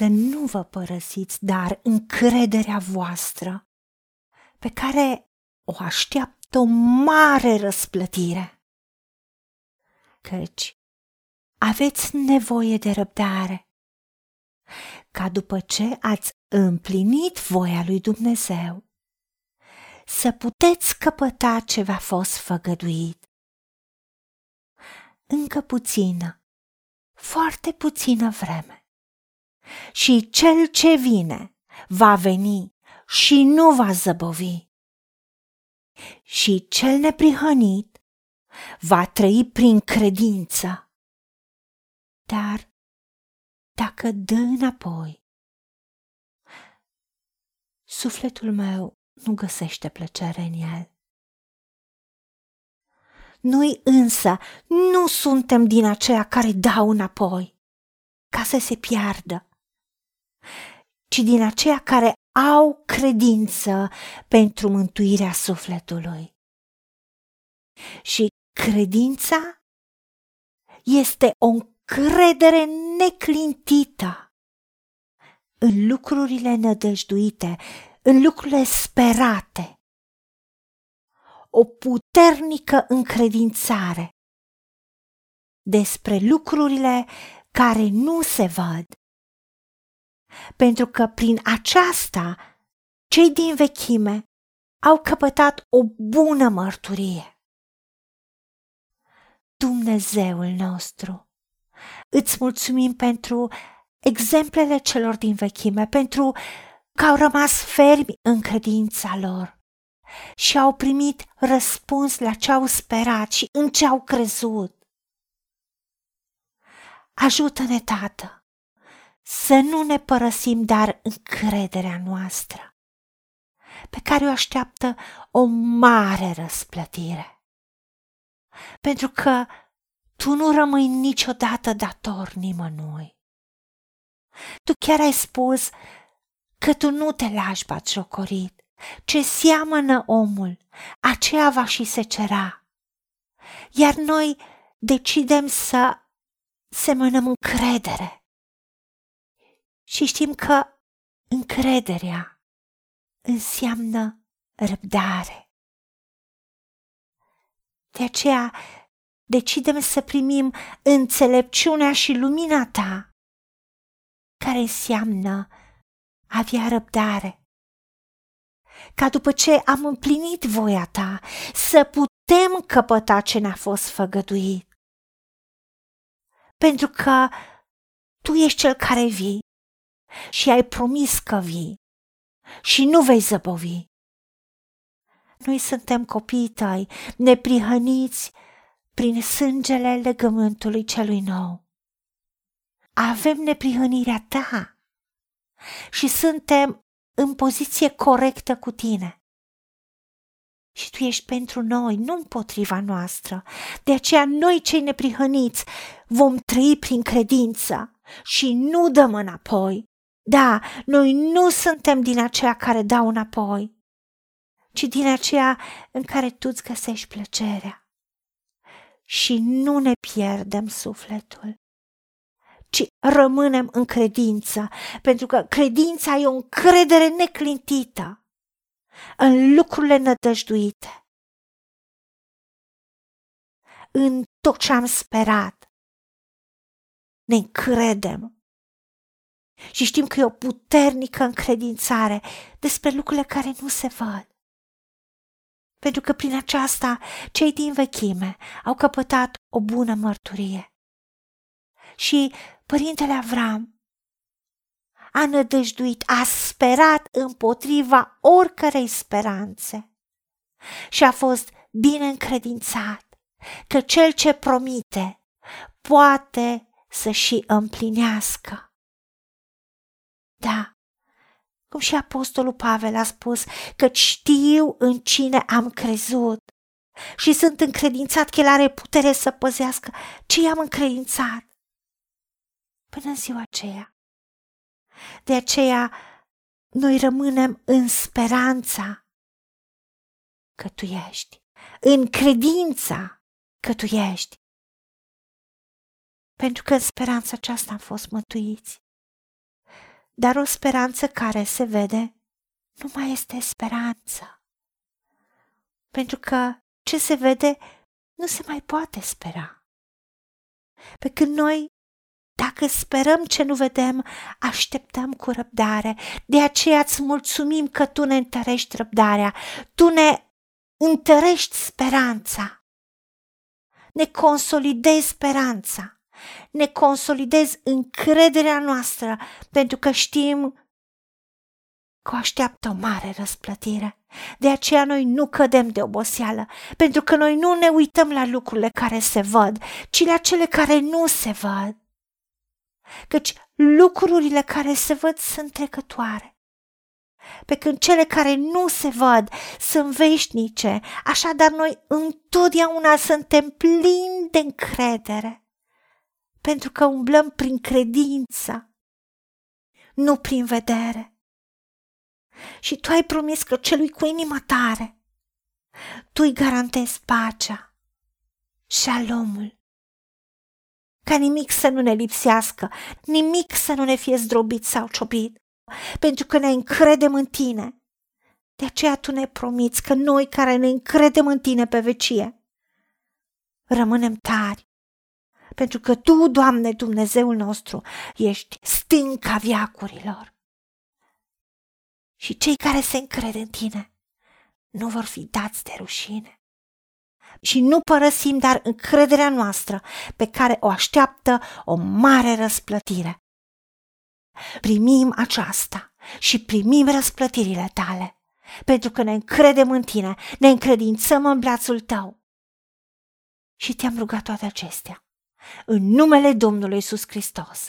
să nu vă părăsiți, dar încrederea voastră, pe care o așteaptă o mare răsplătire. Căci aveți nevoie de răbdare, ca după ce ați împlinit voia lui Dumnezeu, să puteți căpăta ce v-a fost făgăduit. Încă puțină, foarte puțină vreme. Și cel ce vine va veni și nu va zăbovi. Și cel neprihănit va trăi prin credință. Dar dacă dă înapoi, sufletul meu nu găsește plăcere în el. Noi însă nu suntem din aceia care dau înapoi ca să se piardă, ci din aceia care au credință pentru mântuirea sufletului. Și credința este o încredere neclintită în lucrurile nădăjduite, în lucrurile sperate o puternică încredințare despre lucrurile care nu se văd. Pentru că prin aceasta cei din vechime au căpătat o bună mărturie. Dumnezeul nostru, îți mulțumim pentru exemplele celor din vechime, pentru că au rămas fermi în credința lor și au primit răspuns la ce au sperat și în ce au crezut. Ajută-ne, Tată, să nu ne părăsim dar încrederea noastră, pe care o așteaptă o mare răsplătire. Pentru că tu nu rămâi niciodată dator nimănui. Tu chiar ai spus că tu nu te lași batjocorit, ce seamănă omul, aceea va și se cera. Iar noi decidem să semănăm încredere. Și știm că încrederea înseamnă răbdare. De aceea decidem să primim înțelepciunea și lumina ta, care înseamnă avea răbdare ca după ce am împlinit voia ta, să putem căpăta ce ne-a fost făgăduit. Pentru că tu ești cel care vii și ai promis că vii și nu vei zăbovi. Noi suntem copiii tăi, neprihăniți prin sângele legământului celui nou. Avem neprihănirea ta și suntem în poziție corectă cu tine. Și tu ești pentru noi, nu împotriva noastră. De aceea noi cei neprihăniți vom trăi prin credință și nu dăm înapoi. Da, noi nu suntem din aceia care dau înapoi, ci din aceea în care tu îți găsești plăcerea. Și nu ne pierdem sufletul ci rămânem în credință, pentru că credința e o încredere neclintită în lucrurile nădăjduite, în tot ce am sperat. Ne încredem și știm că e o puternică încredințare despre lucrurile care nu se văd. Pentru că prin aceasta cei din vechime au căpătat o bună mărturie. Și Părintele Avram a nădăjduit, a sperat împotriva oricărei speranțe și a fost bine încredințat că cel ce promite poate să și împlinească. Da, cum și apostolul Pavel a spus că știu în cine am crezut și sunt încredințat că el are putere să păzească ce i-am încredințat până în ziua aceea. De aceea, noi rămânem în speranța că tu ești, în credința că tu ești. Pentru că în speranța aceasta am fost mântuiți. Dar o speranță care se vede nu mai este speranță. Pentru că ce se vede nu se mai poate spera. Pe când noi, dacă sperăm ce nu vedem, așteptăm cu răbdare. De aceea îți mulțumim că tu ne întărești răbdarea, tu ne întărești speranța, ne consolidezi speranța ne consolidezi încrederea noastră pentru că știm că o așteaptă o mare răsplătire. De aceea noi nu cădem de oboseală, pentru că noi nu ne uităm la lucrurile care se văd, ci la cele care nu se văd. Căci lucrurile care se văd sunt trecătoare, pe când cele care nu se văd sunt veșnice, așadar noi întotdeauna suntem plini de încredere pentru că umblăm prin credință, nu prin vedere. Și tu ai promis că celui cu inima tare, tu îi garantezi pacea, șalomul. Ca nimic să nu ne lipsească, nimic să nu ne fie zdrobit sau ciopit, pentru că ne încredem în tine. De aceea tu ne promiți că noi care ne încredem în tine pe vecie, rămânem tari pentru că Tu, Doamne Dumnezeul nostru, ești stânca viacurilor. Și cei care se încred în Tine nu vor fi dați de rușine. Și nu părăsim dar încrederea noastră pe care o așteaptă o mare răsplătire. Primim aceasta și primim răsplătirile tale, pentru că ne încredem în tine, ne încredințăm în brațul tău. Și te-am rugat toate acestea în numele Domnului Isus Hristos.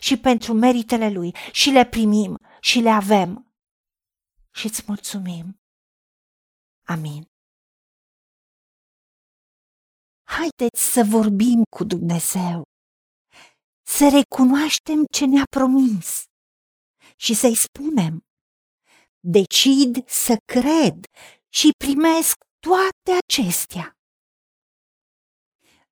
Și pentru meritele Lui. Și le primim. Și le avem. Și îți mulțumim. Amin. Haideți să vorbim cu Dumnezeu, să recunoaștem ce ne-a promis. Și să-i spunem, decid să cred și primesc toate acestea